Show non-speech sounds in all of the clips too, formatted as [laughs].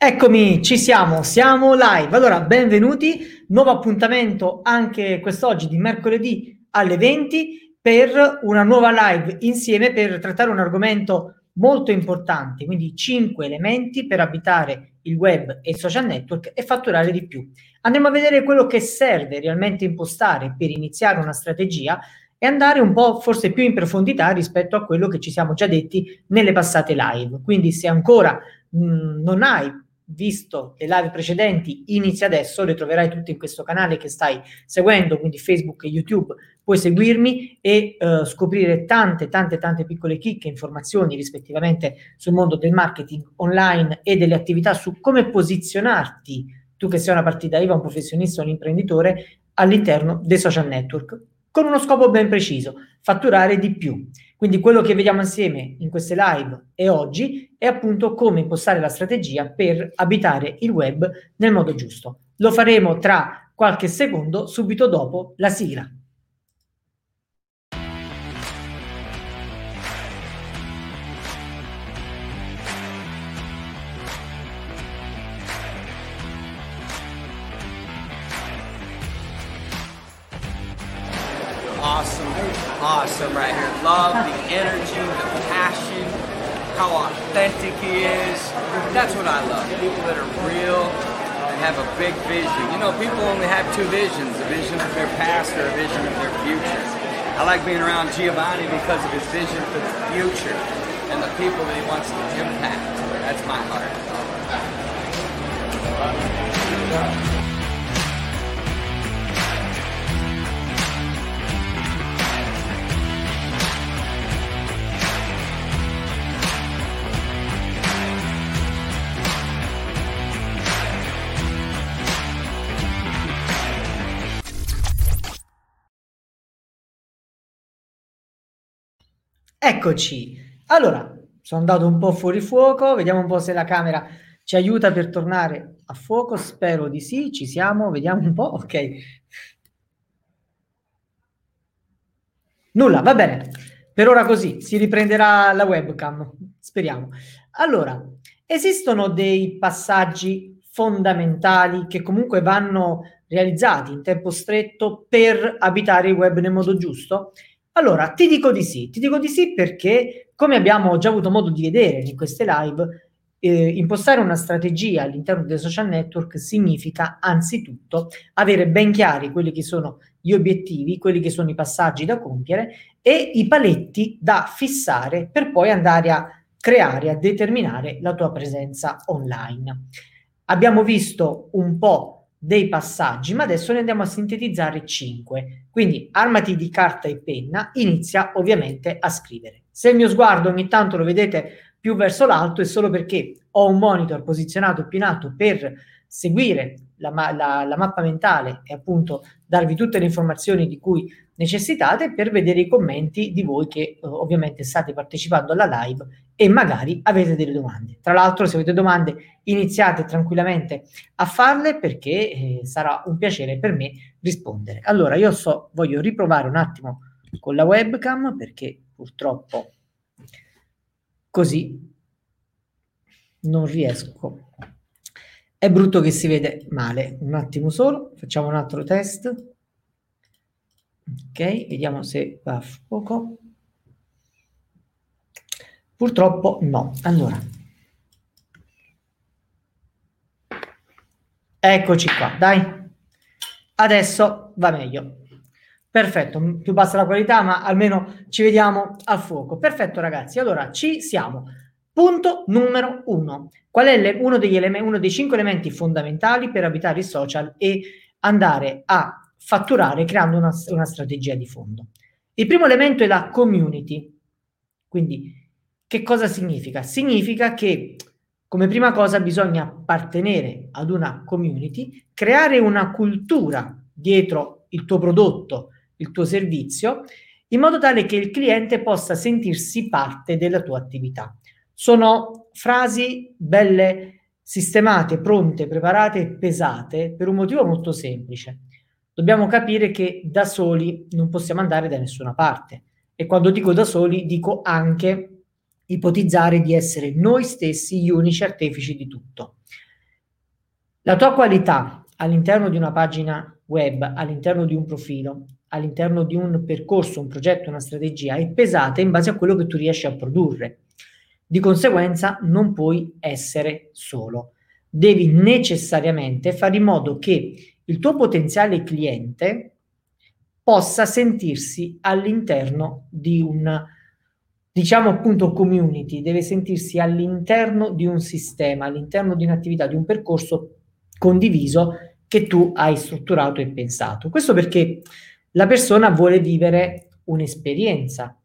Eccomi, ci siamo, siamo live. Allora, benvenuti, nuovo appuntamento anche quest'oggi di mercoledì alle 20 per una nuova live insieme per trattare un argomento molto importante, quindi 5 elementi per abitare il web e il social network e fatturare di più. Andiamo a vedere quello che serve realmente impostare per iniziare una strategia e andare un po' forse più in profondità rispetto a quello che ci siamo già detti nelle passate live. Quindi se ancora mh, non hai visto le live precedenti, inizia adesso, le troverai tutte in questo canale che stai seguendo, quindi Facebook e YouTube, puoi seguirmi e uh, scoprire tante, tante, tante piccole chicche, informazioni rispettivamente sul mondo del marketing online e delle attività su come posizionarti, tu che sei una partita IVA, un professionista un imprenditore, all'interno dei social network, con uno scopo ben preciso, fatturare di più. Quindi quello che vediamo insieme in queste live e oggi è appunto come impostare la strategia per abitare il web nel modo giusto. Lo faremo tra qualche secondo, subito dopo la sigla. Awesome right here. Love the energy, the passion, how authentic he is. That's what I love. People that are real and have a big vision. You know, people only have two visions, a vision of their past or a vision of their future. I like being around Giovanni because of his vision for the future and the people that he wants to impact. That's my heart. Eccoci. Allora, sono andato un po' fuori fuoco, vediamo un po' se la camera ci aiuta per tornare a fuoco, spero di sì, ci siamo, vediamo un po', [laughs] ok. Nulla, va bene. Per ora così, si riprenderà la webcam, speriamo. Allora, esistono dei passaggi fondamentali che comunque vanno realizzati in tempo stretto per abitare il web nel modo giusto? Allora, ti dico di sì, ti dico di sì perché, come abbiamo già avuto modo di vedere in queste live, eh, impostare una strategia all'interno dei social network significa anzitutto avere ben chiari quelli che sono gli obiettivi, quelli che sono i passaggi da compiere e i paletti da fissare per poi andare a creare, a determinare la tua presenza online. Abbiamo visto un po' dei passaggi, ma adesso ne andiamo a sintetizzare cinque. Quindi armati di carta e penna, inizia ovviamente a scrivere. Se il mio sguardo ogni tanto lo vedete più verso l'alto è solo perché ho un monitor posizionato più in alto per seguire la, la, la mappa mentale e appunto darvi tutte le informazioni di cui necessitate per vedere i commenti di voi che eh, ovviamente state partecipando alla live e magari avete delle domande. Tra l'altro, se avete domande, iniziate tranquillamente a farle perché eh, sarà un piacere per me rispondere. Allora, io so, voglio riprovare un attimo con la webcam perché purtroppo così non riesco. È brutto che si vede male. Un attimo solo, facciamo un altro test. Ok, vediamo se va a fuoco. Purtroppo no. Allora. Eccoci qua, dai. Adesso va meglio. Perfetto, più bassa la qualità, ma almeno ci vediamo a fuoco. Perfetto, ragazzi. Allora, ci siamo. Punto numero uno. Qual è le, uno, degli eleme- uno dei cinque elementi fondamentali per abitare i social e andare a fatturare creando una, una strategia di fondo. Il primo elemento è la community. Quindi, che cosa significa? Significa che come prima cosa bisogna appartenere ad una community, creare una cultura dietro il tuo prodotto, il tuo servizio, in modo tale che il cliente possa sentirsi parte della tua attività. Sono frasi belle, sistemate, pronte, preparate e pesate per un motivo molto semplice dobbiamo capire che da soli non possiamo andare da nessuna parte. E quando dico da soli, dico anche ipotizzare di essere noi stessi gli unici artefici di tutto. La tua qualità all'interno di una pagina web, all'interno di un profilo, all'interno di un percorso, un progetto, una strategia è pesata in base a quello che tu riesci a produrre. Di conseguenza non puoi essere solo. Devi necessariamente fare in modo che il tuo potenziale cliente possa sentirsi all'interno di un, diciamo appunto community, deve sentirsi all'interno di un sistema, all'interno di un'attività, di un percorso condiviso che tu hai strutturato e pensato. Questo perché la persona vuole vivere un'esperienza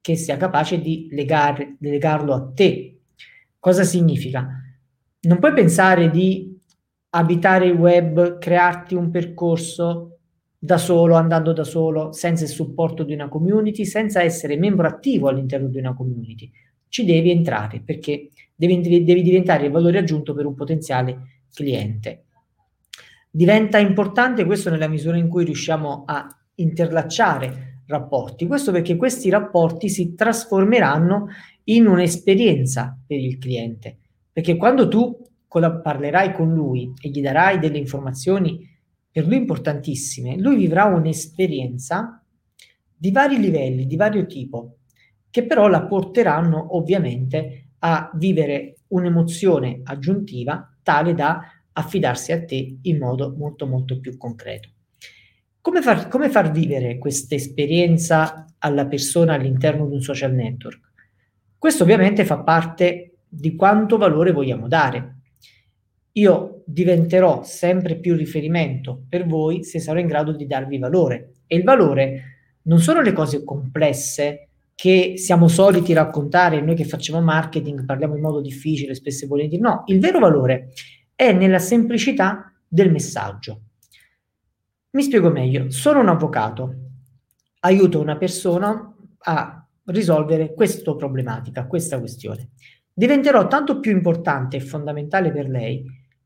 che sia capace di legare, legarlo a te. Cosa significa? Non puoi pensare di abitare il web, crearti un percorso da solo, andando da solo, senza il supporto di una community, senza essere membro attivo all'interno di una community. Ci devi entrare perché devi, devi diventare il valore aggiunto per un potenziale cliente. Diventa importante questo nella misura in cui riusciamo a interlacciare rapporti. Questo perché questi rapporti si trasformeranno in un'esperienza per il cliente. Perché quando tu parlerai con lui e gli darai delle informazioni per lui importantissime, lui vivrà un'esperienza di vari livelli, di vario tipo, che però la porteranno ovviamente a vivere un'emozione aggiuntiva tale da affidarsi a te in modo molto molto più concreto. Come far, come far vivere questa esperienza alla persona all'interno di un social network? Questo ovviamente fa parte di quanto valore vogliamo dare. Io diventerò sempre più riferimento per voi se sarò in grado di darvi valore. E il valore non sono le cose complesse che siamo soliti raccontare, noi che facciamo marketing parliamo in modo difficile, spesso e volentieri. No, il vero valore è nella semplicità del messaggio. Mi spiego meglio, sono un avvocato, aiuto una persona a risolvere questa problematica, questa questione. Diventerò tanto più importante e fondamentale per lei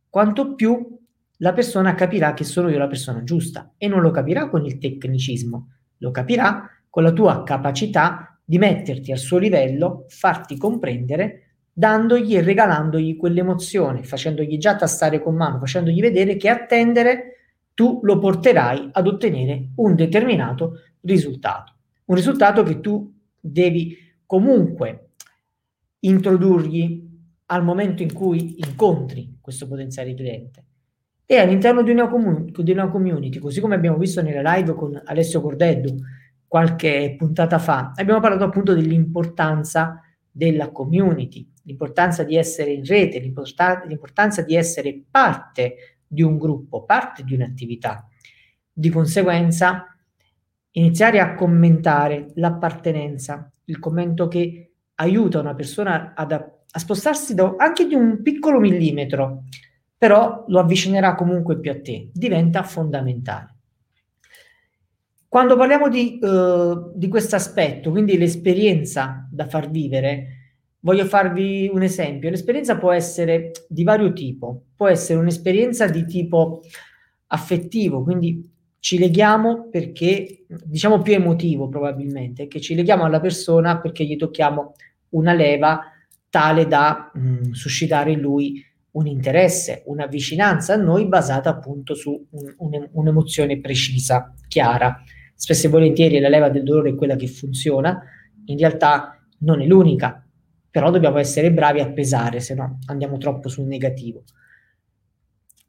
quanto più la persona capirà che sono io la persona giusta. E non lo capirà con il tecnicismo, lo capirà con la tua capacità di metterti al suo livello, farti comprendere, dandogli e regalandogli quell'emozione, facendogli già tastare con mano, facendogli vedere che attendere tu lo porterai ad ottenere un determinato risultato. Un risultato che tu devi comunque introdurgli al momento in cui incontri questo potenziale cliente. E all'interno di una, comun- di una community, così come abbiamo visto nella live con Alessio Cordeddu qualche puntata fa, abbiamo parlato appunto dell'importanza della community, l'importanza di essere in rete, l'importanza, l'importanza di essere parte di un gruppo, parte di un'attività. Di conseguenza, iniziare a commentare l'appartenenza, il commento che aiuta una persona ad, a spostarsi da, anche di un piccolo millimetro, però lo avvicinerà comunque più a te, diventa fondamentale. Quando parliamo di, uh, di questo aspetto, quindi l'esperienza da far vivere, Voglio farvi un esempio. L'esperienza può essere di vario tipo, può essere un'esperienza di tipo affettivo, quindi ci leghiamo perché, diciamo più emotivo probabilmente, che ci leghiamo alla persona perché gli tocchiamo una leva tale da mh, mm, suscitare in lui un interesse, una vicinanza a noi basata appunto su un, un, un'emozione precisa, chiara. Spesso e volentieri la leva del dolore è quella che funziona, in realtà non è l'unica, però dobbiamo essere bravi a pesare, se no andiamo troppo sul negativo.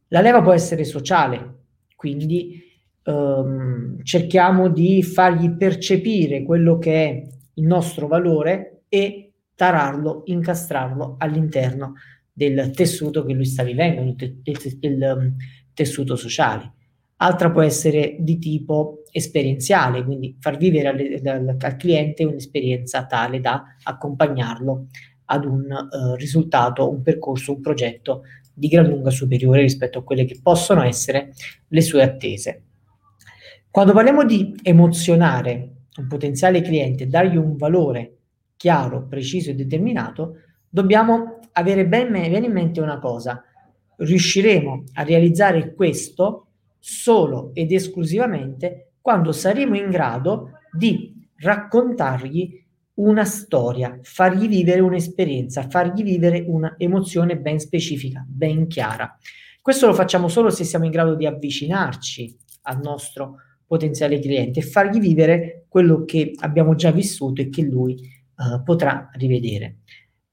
La leva può essere sociale, quindi ehm, cerchiamo di fargli percepire quello che è il nostro valore e tararlo, incastrarlo all'interno del tessuto che lui sta vivendo, del ehm, tessuto sociale. Altra può essere di tipo esperienziale, quindi far vivere al, al, al cliente un'esperienza tale da accompagnarlo ad un uh, risultato, un percorso, un progetto di gran lunga superiore rispetto a quelle che possono essere le sue attese. Quando parliamo di emozionare un potenziale cliente, dargli un valore chiaro, preciso e determinato, dobbiamo avere ben, ben in mente una cosa. Riusciremo a realizzare questo solo ed esclusivamente quando saremo in grado di raccontargli una storia, fargli vivere un'esperienza, fargli vivere un'emozione ben specifica, ben chiara. Questo lo facciamo solo se siamo in grado di avvicinarci al nostro potenziale cliente e fargli vivere quello che abbiamo già vissuto e che lui uh, potrà rivedere.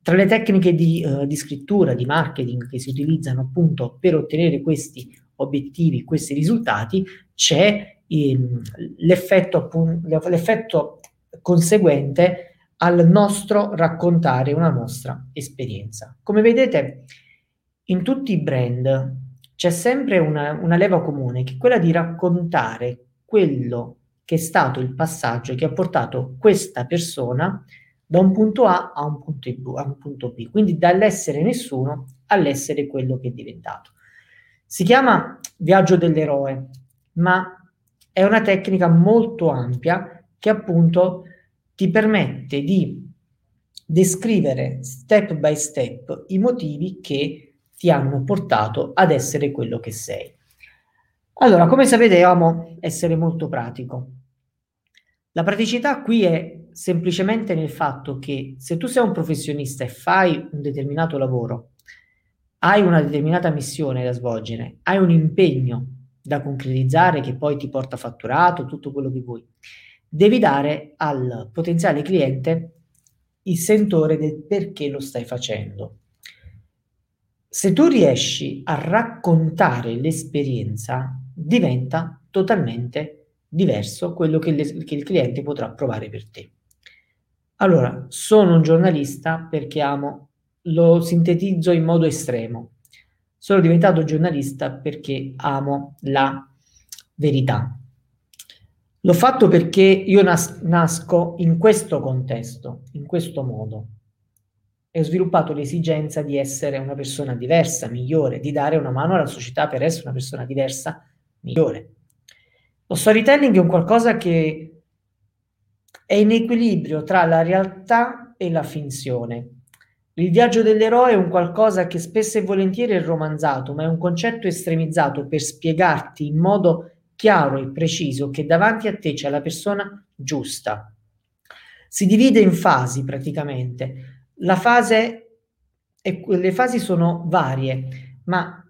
Tra le tecniche di, uh, di, scrittura, di marketing che si utilizzano appunto per ottenere questi obiettivi, questi risultati, c'è il, l'effetto, l'effetto conseguente al nostro raccontare una nostra esperienza. Come vedete, in tutti i brand c'è sempre una, una leva comune, che è quella di raccontare quello che è stato il passaggio che ha portato questa persona da un punto A a un punto B, quindi dall'essere nessuno all'essere quello che è diventato. Si chiama viaggio dell'eroe, ma è una tecnica molto ampia che appunto ti permette di descrivere step by step i motivi che ti hanno portato ad essere quello che sei. Allora, come sapete, amo essere molto pratico. La praticità qui è semplicemente nel fatto che se tu sei un professionista e fai un determinato lavoro, hai una determinata missione da svolgere, hai un impegno da concretizzare che poi ti porta fatturato, tutto quello che vuoi, devi dare al potenziale cliente il sentore del perché lo stai facendo. Se tu riesci a raccontare l'esperienza, diventa totalmente diverso quello che, le, che il cliente potrà provare per te. Allora, sono un giornalista perché amo, lo sintetizzo in modo estremo. Sono diventato giornalista perché amo la verità. L'ho fatto perché io nas- nasco in questo contesto, in questo modo, e ho sviluppato l'esigenza di essere una persona diversa, migliore, di dare una mano alla società per essere una persona diversa, migliore. Lo storytelling è un qualcosa che è in equilibrio tra la realtà e la finzione. Il viaggio dell'eroe è un qualcosa che spesso e volentieri è romanzato, ma è un concetto estremizzato per spiegarti in modo chiaro e preciso che davanti a te c'è la persona giusta. Si divide in fasi praticamente. La fase, e le fasi sono varie, ma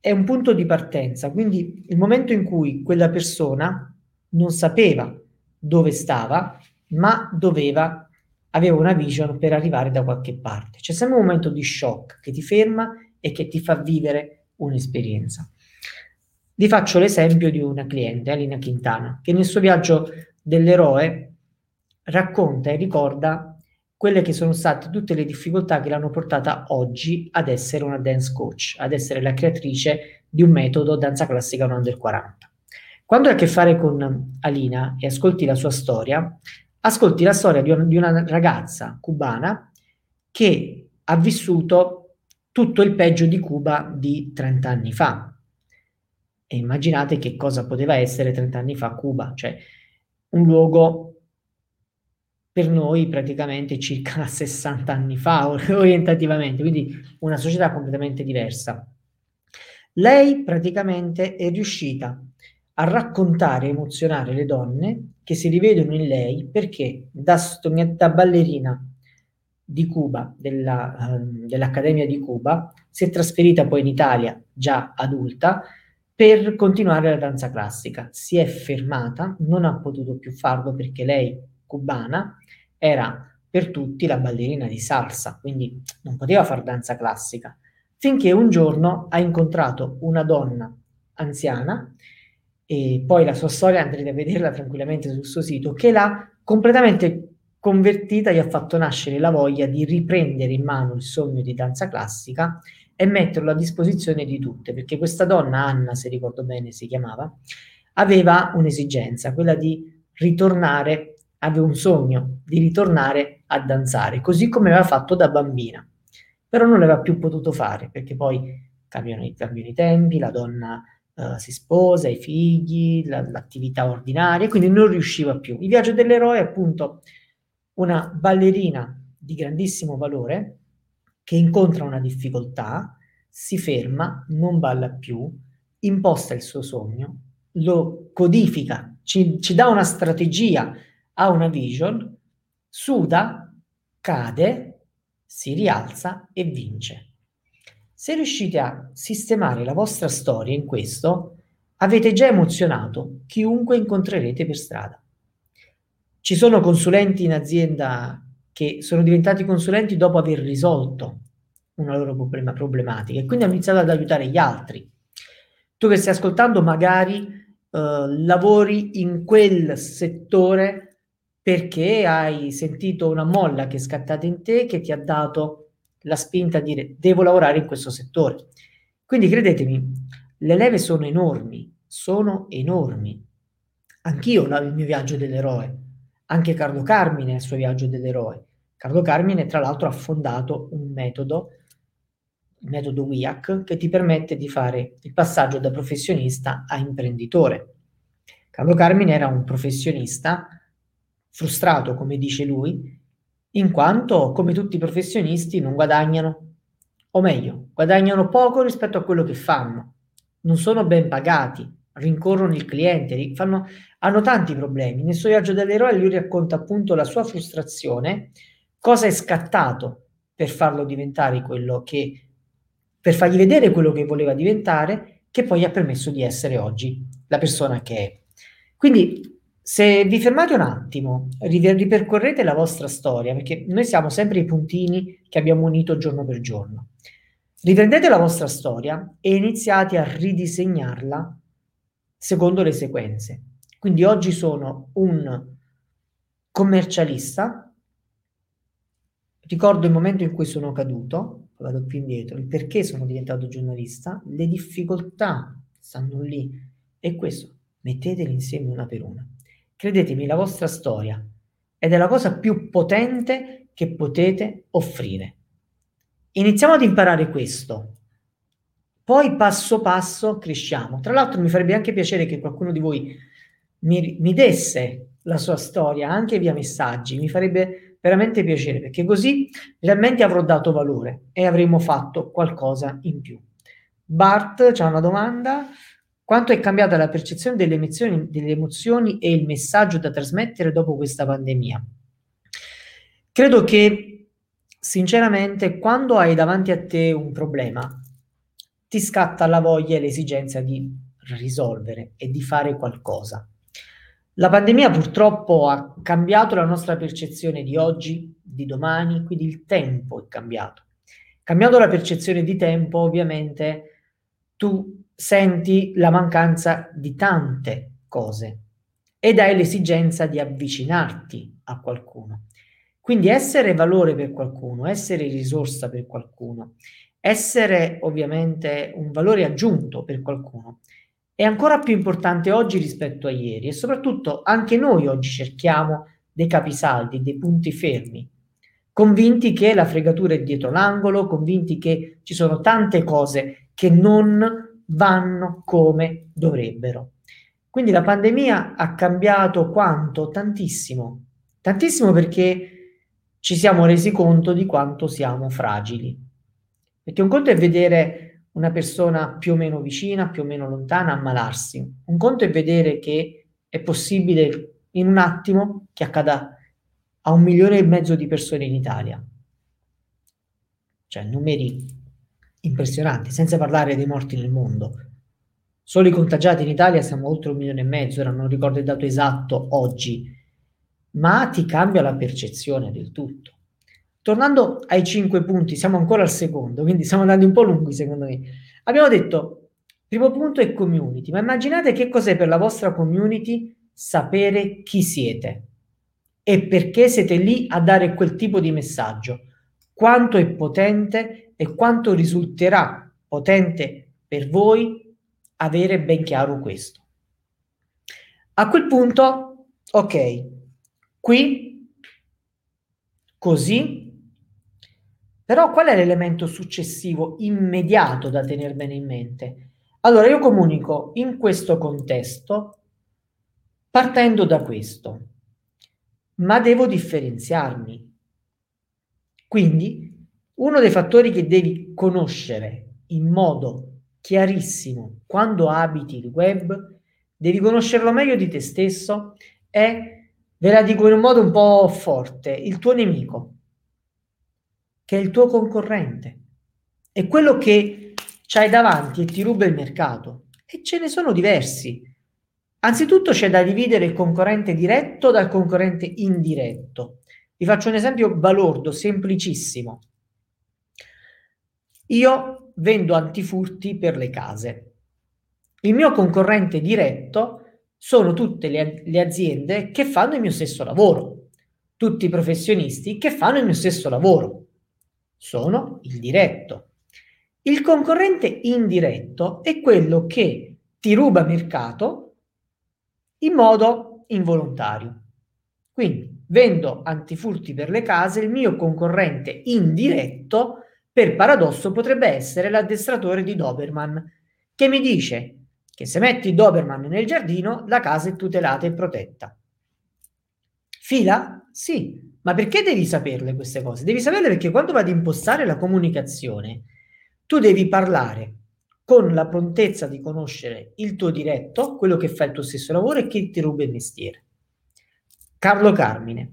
è un punto di partenza, quindi il momento in cui quella persona non sapeva dove stava, ma doveva, aveva una vision per arrivare da qualche parte. C'è sempre un momento di shock che ti ferma e che ti fa vivere un'esperienza. Vi faccio l'esempio di una cliente, Alina Quintana, che nel suo viaggio dell'eroe racconta e ricorda quelle che sono state tutte le difficoltà che l'hanno portata oggi ad essere una dance coach, ad essere la creatrice di un metodo danza classica under 40. Quando hai a che fare con Alina e ascolti la sua storia, ascolti la storia di, un, di una ragazza cubana che ha vissuto tutto il peggio di Cuba di 30 anni fa. E immaginate che cosa poteva essere 30 anni fa Cuba, cioè un luogo per noi praticamente circa [laughs] 60 anni fa orientativamente, quindi una società completamente diversa. Lei praticamente è riuscita a raccontare e emozionare le donne che si rivedono in lei perché da, da ballerina di Cuba, della, um, dell'Accademia di Cuba, si è trasferita poi in Italia già adulta per continuare la danza classica. Si è fermata, non ha potuto più farlo perché lei, cubana, era per tutti la ballerina di salsa, quindi non poteva fare danza classica, finché un giorno ha incontrato una donna anziana, e poi la sua storia andrete a vederla tranquillamente sul suo sito, che l'ha completamente convertita, gli ha fatto nascere la voglia di riprendere in mano il sogno di danza classica e metterlo a disposizione di tutte, perché questa donna, Anna, se ricordo bene si chiamava, aveva un'esigenza, quella di ritornare aveva un sogno di ritornare a danzare, così come aveva fatto da bambina, però non l'aveva più potuto fare perché poi cambiano, cambiano i tempi, la donna uh, si sposa, i figli, la, l'attività ordinaria, quindi non riusciva più. Il viaggio dell'eroe è appunto una ballerina di grandissimo valore che incontra una difficoltà, si ferma, non balla più, imposta il suo sogno, lo codifica, ci, ci dà una strategia ha una vision, suda, cade, si rialza e vince. Se riuscite a sistemare la vostra storia in questo, avete già emozionato chiunque incontrerete per strada. Ci sono consulenti in azienda che sono diventati consulenti dopo aver risolto una loro problema, problematica e quindi hanno iniziato ad aiutare gli altri. Tu che stai ascoltando magari eh, lavori in quel settore perché hai sentito una molla che è scattata in te che ti ha dato la spinta a dire devo lavorare in questo settore. Quindi credetemi, le leve sono enormi, sono enormi. Anch'io ho il mio viaggio dell'eroe, anche Carlo Carmine ha il suo viaggio dell'eroe. Carlo Carmine, tra l'altro, ha fondato un metodo, il metodo WIAC, che ti permette di fare il passaggio da professionista a imprenditore. Carlo Carmine era un professionista frustrato, come dice lui, in quanto, come tutti i professionisti, non guadagnano, o meglio, guadagnano poco rispetto a quello che fanno, non sono ben pagati, rincorrono il cliente, fanno, hanno tanti problemi. Nel suo viaggio dell'eroe lui racconta appunto la sua frustrazione, cosa è scattato per farlo diventare quello che, per fargli vedere quello che voleva diventare, che poi gli ha permesso di essere oggi la persona che è. Quindi se vi fermate un attimo, ripercorrete la vostra storia, perché noi siamo sempre i puntini che abbiamo unito giorno per giorno. Riprendete la vostra storia e iniziate a ridisegnarla secondo le sequenze. Quindi oggi sono un commercialista, ricordo il momento in cui sono caduto, vado più indietro, il perché sono diventato giornalista, le difficoltà stanno lì e questo metteteli insieme una per una. Credetemi, la vostra storia ed è la cosa più potente che potete offrire. Iniziamo ad imparare questo. Poi passo passo cresciamo. Tra l'altro mi farebbe anche piacere che qualcuno di voi mi, mi desse la sua storia anche via messaggi. Mi farebbe veramente piacere perché così realmente avrò dato valore e avremo fatto qualcosa in più. Bart, c'è una domanda. Quanto è cambiata la percezione delle emozioni, delle emozioni e il messaggio da trasmettere dopo questa pandemia? Credo che, sinceramente, quando hai davanti a te un problema, ti scatta la voglia e l'esigenza di risolvere e di fare qualcosa. La pandemia purtroppo ha cambiato la nostra percezione di oggi, di domani, quindi il tempo è cambiato. Cambiando la percezione di tempo, ovviamente, tu senti la mancanza di tante cose ed hai l'esigenza di avvicinarti a qualcuno. Quindi essere valore per qualcuno, essere risorsa per qualcuno, essere ovviamente un valore aggiunto per qualcuno è ancora più importante oggi rispetto a ieri e soprattutto anche noi oggi cerchiamo dei capisaldi, dei punti fermi, convinti che la fregatura è dietro l'angolo, convinti che ci sono tante cose che non vanno come dovrebbero. Quindi la pandemia ha cambiato quanto? Tantissimo. Tantissimo perché ci siamo resi conto di quanto siamo fragili. Perché un conto è vedere una persona più o meno vicina, più o meno lontana ammalarsi. Un conto è vedere che è possibile in un attimo che accada a un milione e mezzo di persone in Italia. Cioè numeri impressionanti, senza parlare dei morti nel mondo. Solo i contagiati in Italia siamo oltre un milione e mezzo, ora non ricordo il dato esatto oggi, ma ti cambia la percezione del tutto. Tornando ai cinque punti, siamo ancora al secondo, quindi stiamo andando un po' lunghi secondo me. Abbiamo detto, primo punto è community, ma immaginate che cos'è per la vostra community sapere chi siete e perché siete lì a dare quel tipo di messaggio, quanto è potente e quanto risulterà potente per voi avere ben chiaro questo. A quel punto, ok, qui, così, però qual è l'elemento successivo immediato da tenere bene in mente? Allora io comunico in questo contesto partendo da questo, ma devo differenziarmi. Quindi uno dei fattori che devi conoscere in modo chiarissimo quando abiti il web, devi conoscerlo meglio di te stesso, è, ve la dico in un modo un po' forte, il tuo nemico, che è il tuo concorrente. è quello che c'hai davanti e ti ruba il mercato. E ce ne sono diversi. Anzitutto c'è da dividere il concorrente diretto dal concorrente indiretto. Vi faccio un esempio balordo, semplicissimo. Io vendo antifurti per le case. Il mio concorrente diretto sono tutte le, le, aziende che fanno il mio stesso lavoro, tutti i professionisti che fanno il mio stesso lavoro. Sono il diretto. Il concorrente indiretto è quello che ti ruba mercato in modo involontario. Quindi vendo antifurti per le case, il mio concorrente indiretto, per paradosso, potrebbe essere l'addestratore di Doberman, che mi dice che se metti Doberman nel giardino, la casa è tutelata e protetta. Fila? Sì, ma perché devi saperle queste cose? Devi saperle perché quando vado ad impostare la comunicazione, tu devi parlare con la prontezza di conoscere il tuo diretto, quello che fa il tuo stesso lavoro e che ti ruba il mestiere. Carlo Carmine,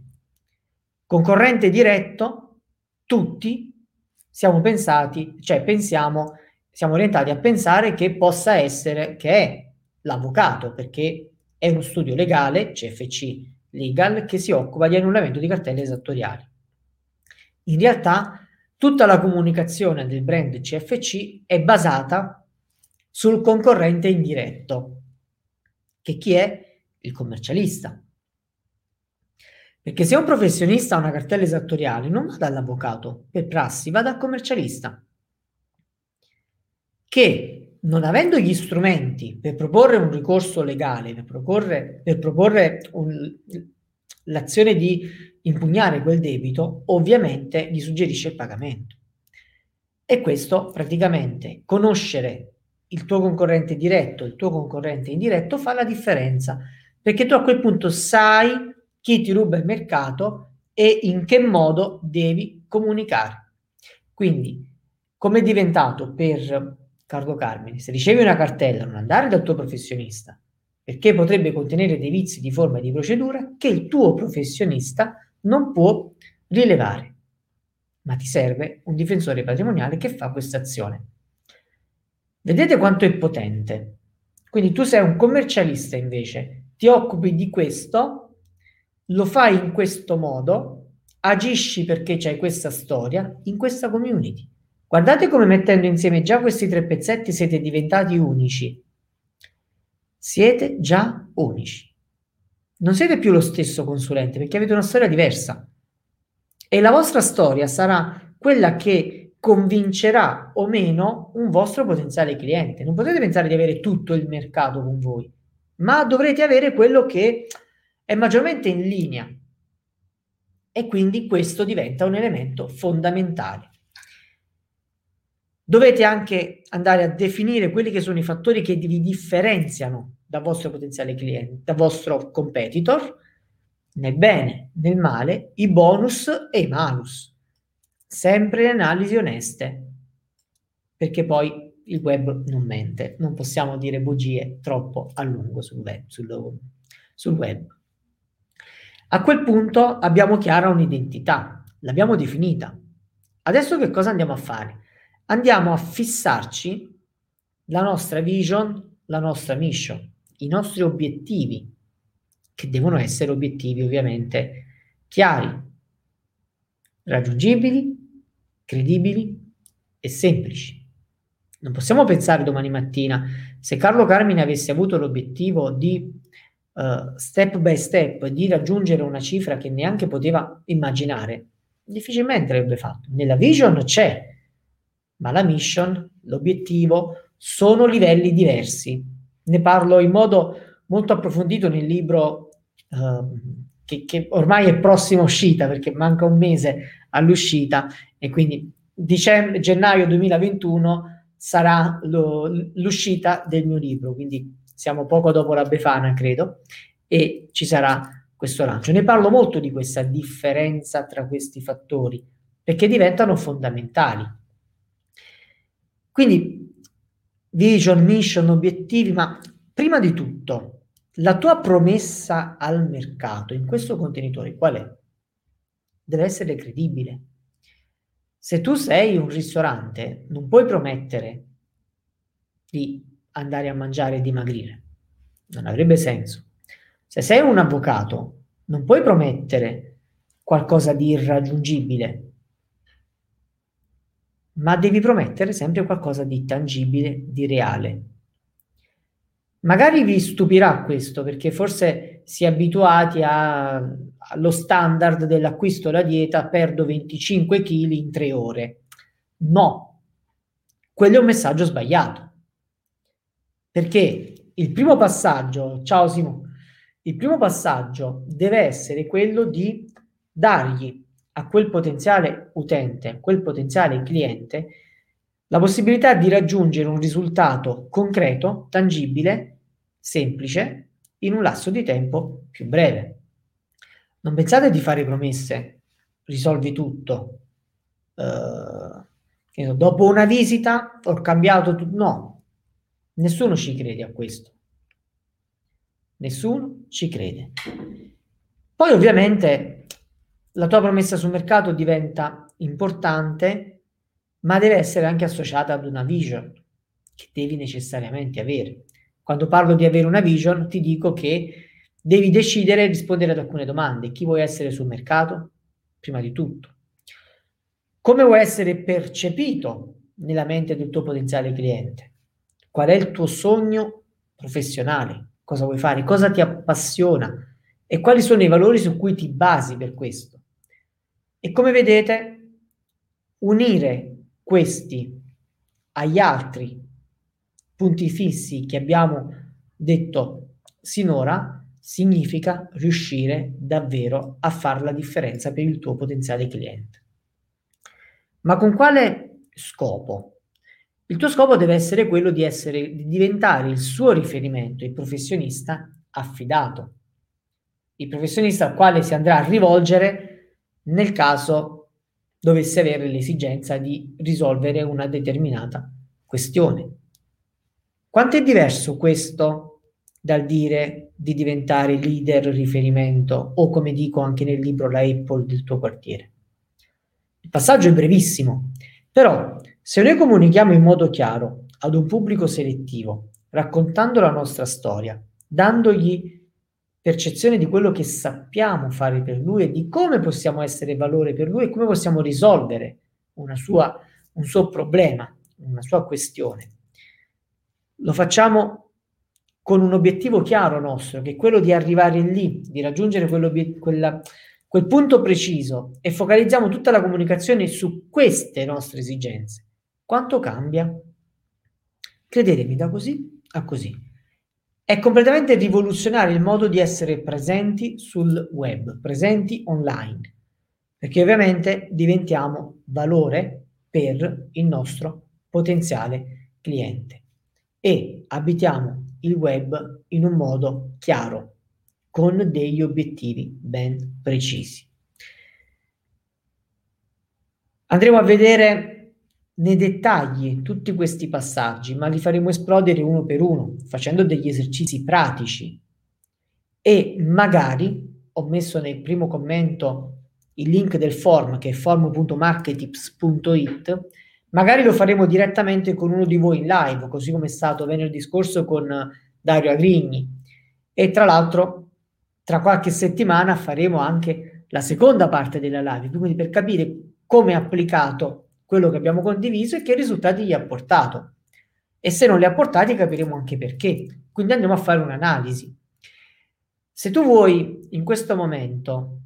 concorrente diretto, tutti siamo pensati, cioè pensiamo, siamo orientati a pensare che possa essere, che è l'avvocato, perché è uno studio legale, CFC Legal, che si occupa di annullamento di cartelle esattoriali. In realtà tutta la comunicazione del brand CFC è basata sul concorrente indiretto, che chi è? Il commercialista. Perché se un professionista ha una cartella esattoriale, non va dall'avvocato, per prassi, va dal commercialista, che non avendo gli strumenti per proporre un ricorso legale, per proporre, per proporre un, l'azione di impugnare quel debito, ovviamente gli suggerisce il pagamento. E questo praticamente conoscere il tuo concorrente diretto, il tuo concorrente indiretto fa la differenza, perché tu a quel punto sai chi ti ruba il mercato e in che modo devi comunicare. Quindi, come è diventato per Carlo Carmine, se ricevi una cartella, non andare dal tuo professionista, perché potrebbe contenere dei vizi di forma e di procedura che il tuo professionista non può rilevare. Ma ti serve un difensore patrimoniale che fa questa azione. Vedete quanto è potente. Quindi tu sei un commercialista invece, ti occupi di questo lo fai in questo modo, agisci perché c'hai questa storia in questa community. Guardate come mettendo insieme già questi tre pezzetti siete diventati unici. Siete già unici. Non siete più lo stesso consulente perché avete una storia diversa. E la vostra storia sarà quella che convincerà o meno un vostro potenziale cliente. Non potete pensare di avere tutto il mercato con voi, ma dovrete avere quello che è maggiormente in linea e quindi questo diventa un elemento fondamentale. Dovete anche andare a definire quelli che sono i fattori che vi differenziano dal vostro potenziale cliente, dal vostro competitor, nel bene, nel male, i bonus e i malus. Sempre le analisi oneste, perché poi il web non mente, non possiamo dire bugie troppo a lungo sul web. Sul, sul web. A quel punto abbiamo chiara un'identità, l'abbiamo definita. Adesso che cosa andiamo a fare? Andiamo a fissarci la nostra vision, la nostra mission, i nostri obiettivi, che devono essere obiettivi ovviamente chiari, raggiungibili, credibili e semplici. Non possiamo pensare domani mattina, se Carlo Carmine avesse avuto l'obiettivo di uh, step by step di raggiungere una cifra che neanche poteva immaginare, difficilmente l'avrebbe fatto. Nella vision c'è, ma la mission, l'obiettivo, sono livelli diversi. Ne parlo in modo molto approfondito nel libro uh, che, che, ormai è prossima uscita perché manca un mese all'uscita e quindi dicembre, gennaio 2021 sarà lo, l'uscita del mio libro, quindi siamo poco dopo la Befana, credo, e ci sarà questo lancio. Ne parlo molto di questa differenza tra questi fattori, perché diventano fondamentali. Quindi, vision, mission, obiettivi, ma prima di tutto, la tua promessa al mercato in questo contenitore qual è? Deve essere credibile. Se tu sei un ristorante, non puoi promettere di andare a mangiare e dimagrire. Non avrebbe senso. Se sei un avvocato, non puoi promettere qualcosa di irraggiungibile, ma devi promettere sempre qualcosa di tangibile, di reale. Magari vi stupirà questo perché forse si è abituati a, allo standard dell'acquisto della dieta, perdo 25 kg in tre ore. No, quello è un messaggio sbagliato. Perché il primo passaggio, ciao Simo, il primo passaggio deve essere quello di dargli a quel potenziale utente, a quel potenziale cliente, la possibilità di raggiungere un risultato concreto, tangibile, semplice in un lasso di tempo più breve. Non pensate di fare promesse, risolvi tutto. Uh, dopo una visita ho cambiato tutto. No, nessuno ci crede a questo. Nessuno ci crede. Poi ovviamente la tua promessa sul mercato diventa importante, ma deve essere anche associata ad una vision che devi necessariamente avere. Quando parlo di avere una vision, ti dico che devi decidere e rispondere ad alcune domande. Chi vuoi essere sul mercato? Prima di tutto. Come vuoi essere percepito nella mente del tuo potenziale cliente? Qual è il tuo sogno professionale? Cosa vuoi fare? Cosa ti appassiona? E quali sono i valori su cui ti basi per questo? E come vedete, unire questi agli altri punti fissi che abbiamo detto sinora significa riuscire davvero a fare la differenza per il tuo potenziale cliente. Ma con quale scopo? Il tuo scopo deve essere quello di, essere, di diventare il suo riferimento, il professionista affidato, il professionista al quale si andrà a rivolgere nel caso dovesse avere l'esigenza di risolvere una determinata questione. Quanto è diverso questo dal dire di diventare leader riferimento o come dico anche nel libro la Apple del tuo quartiere? Il passaggio è brevissimo, però se noi comunichiamo in modo chiaro ad un pubblico selettivo, raccontando la nostra storia, dandogli percezione di quello che sappiamo fare per lui e di come possiamo essere valore per lui e come possiamo risolvere sua, un suo problema, una sua questione lo facciamo con un obiettivo chiaro nostro, che è quello di arrivare lì, di raggiungere quella, quel punto preciso e focalizziamo tutta la comunicazione su queste nostre esigenze. Quanto cambia? Credetemi, da così a così. È completamente rivoluzionario il modo di essere presenti sul web, presenti online, perché ovviamente diventiamo valore per il nostro potenziale cliente e abitiamo il web in un modo chiaro, con degli obiettivi ben precisi. Andremo a vedere nei dettagli tutti questi passaggi, ma li faremo esplodere uno per uno, facendo degli esercizi pratici. E magari ho messo nel primo commento il link del form che è form.marketips.it Magari lo faremo direttamente con uno di voi in live, così come è stato venerdì scorso con Dario Agrigni. E tra l'altro, tra qualche settimana faremo anche la seconda parte della live, quindi per capire come è applicato quello che abbiamo condiviso e che risultati gli ha portato. E se non li ha portati capiremo anche perché. Quindi andiamo a fare un'analisi. Se tu vuoi in questo momento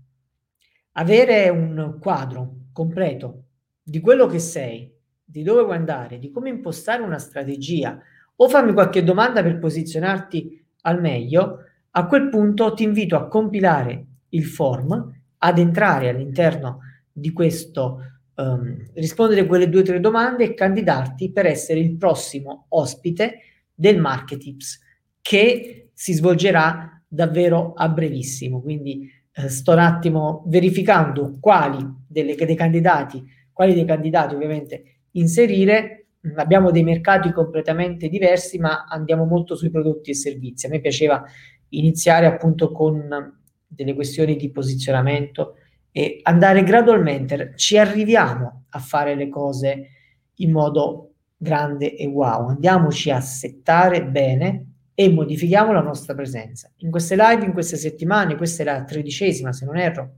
avere un quadro completo di quello che sei, di dove vuoi andare, di come impostare una strategia o farmi qualche domanda per posizionarti al meglio, a quel punto ti invito a compilare il form, ad entrare all'interno di questo, um, rispondere a quelle due o tre domande e candidarti per essere il prossimo ospite del Marketips che si svolgerà davvero a brevissimo. Quindi eh, sto un attimo verificando quali delle, dei candidati, quali dei candidati ovviamente inserire. Abbiamo dei mercati completamente diversi, ma andiamo molto sui prodotti e servizi. A me piaceva iniziare appunto con delle questioni di posizionamento e andare gradualmente, ci arriviamo a fare le cose in modo grande e wow, andiamoci a settare bene e modifichiamo la nostra presenza. In queste live, in queste settimane, questa è la tredicesima se non erro,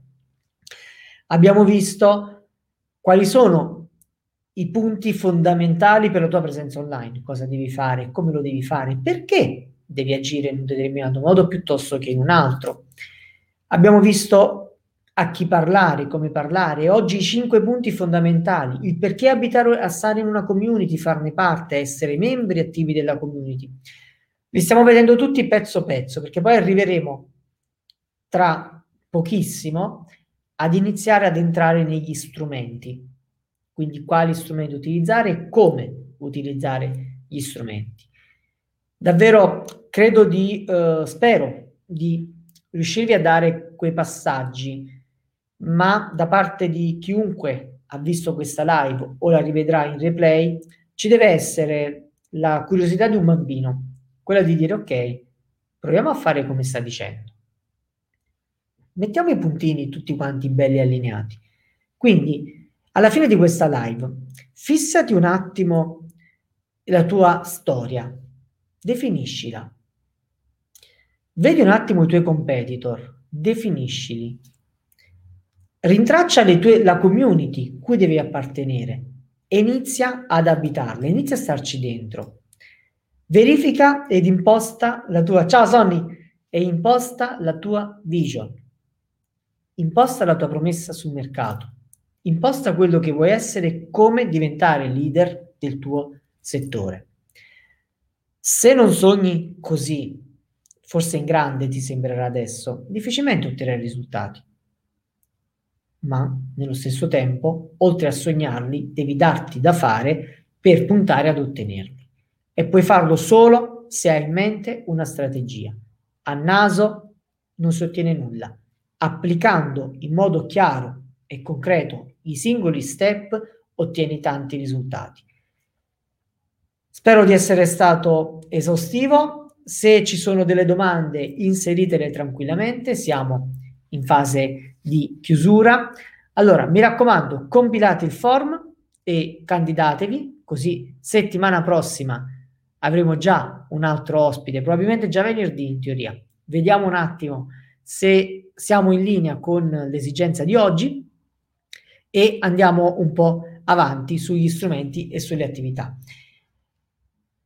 abbiamo visto quali sono i punti fondamentali per la tua presenza online, cosa devi fare, come lo devi fare, perché devi agire in un determinato modo piuttosto che in un altro. Abbiamo visto a chi parlare, come parlare. Oggi i cinque punti fondamentali, il perché abitare a stare in una community, farne parte, essere membri attivi della community. Li stiamo vedendo tutti pezzo pezzo, perché poi arriveremo tra pochissimo ad iniziare ad entrare negli strumenti. Quindi quali strumenti utilizzare e come utilizzare gli strumenti. Davvero credo di, uh, spero di riuscirvi a dare quei passaggi ma da parte di chiunque ha visto questa live o la rivedrà in replay, ci deve essere la curiosità di un bambino, quella di dire ok, proviamo a fare come sta dicendo. Mettiamo i puntini tutti quanti belli allineati. Quindi, alla fine di questa live, fissati un attimo la tua storia, definiscila. Vedi un attimo i tuoi competitor, definiscili Rintraccia tue, la community cui devi appartenere e inizia ad abitarla, inizia a starci dentro. Verifica ed imposta la tua, ciao Sonny, e imposta la tua vision. Imposta la tua promessa sul mercato. Imposta quello che vuoi essere e come diventare leader del tuo settore. Se non sogni così, forse in grande ti sembrerà adesso, difficilmente otterrai risultati ma nello stesso tempo, oltre a sognarli, devi darti da fare per puntare ad ottenerli. E puoi farlo solo se hai in mente una strategia. A naso non si ottiene nulla. Applicando in modo chiaro e concreto i singoli step, ottieni tanti risultati. Spero di essere stato esaustivo. Se ci sono delle domande, inseritele tranquillamente. Siamo in fase di chiusura. Allora, mi raccomando, compilate il form e candidatevi, così settimana prossima avremo già un altro ospite, probabilmente già venerdì in teoria. Vediamo un attimo se siamo in linea con l'esigenza di oggi e andiamo un po' avanti sugli strumenti e sulle attività.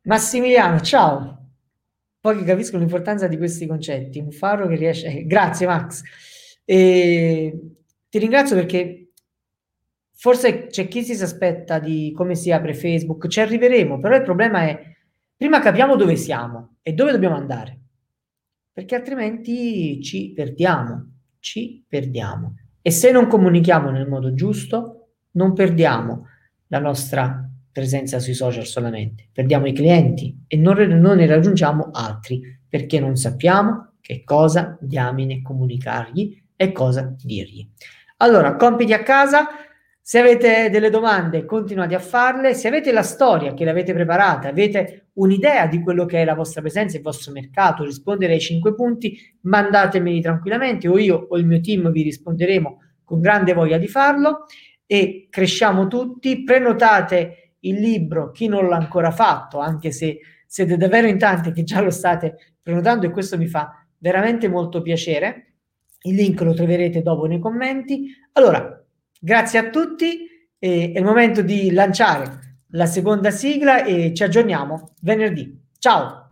Massimiliano, ciao. Pochi capiscono l'importanza di questi concetti. Un faro che riesce. [laughs] Grazie, Max. E ti ringrazio perché forse c'è chi si aspetta di come si apre Facebook, ci arriveremo, però il problema è prima capiamo dove siamo e dove dobbiamo andare, perché altrimenti ci perdiamo, ci perdiamo. E se non comunichiamo nel modo giusto, non perdiamo la nostra presenza sui social solamente, perdiamo i clienti e non, non ne raggiungiamo altri perché non sappiamo che cosa diamine comunicargli e cosa dirgli. Allora, compiti a casa. Se avete delle domande, continuate a farle. Se avete la storia che l'avete preparata, avete un'idea di quello che è la vostra presenza, il vostro mercato, rispondere ai cinque punti, mandatemeli tranquillamente o io o il mio team vi risponderemo con grande voglia di farlo e cresciamo tutti. Prenotate il libro, chi non l'ha ancora fatto, anche se siete davvero in tanti che già lo state prenotando e questo mi fa veramente molto piacere. Il link lo troverete dopo nei commenti. Allora, grazie a tutti. è il momento di lanciare la seconda sigla e ci aggiorniamo venerdì. Ciao!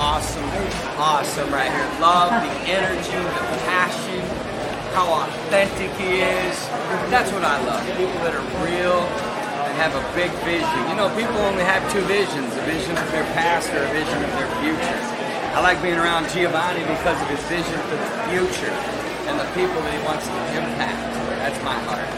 Awesome, awesome right here. Love the energy, how authentic he is. That's what I love. People that are real and have a big vision. You know, people only have two visions a vision of their past or a vision of their future. I like being around Giovanni because of his vision for the future and the people that he wants to impact. That's my heart.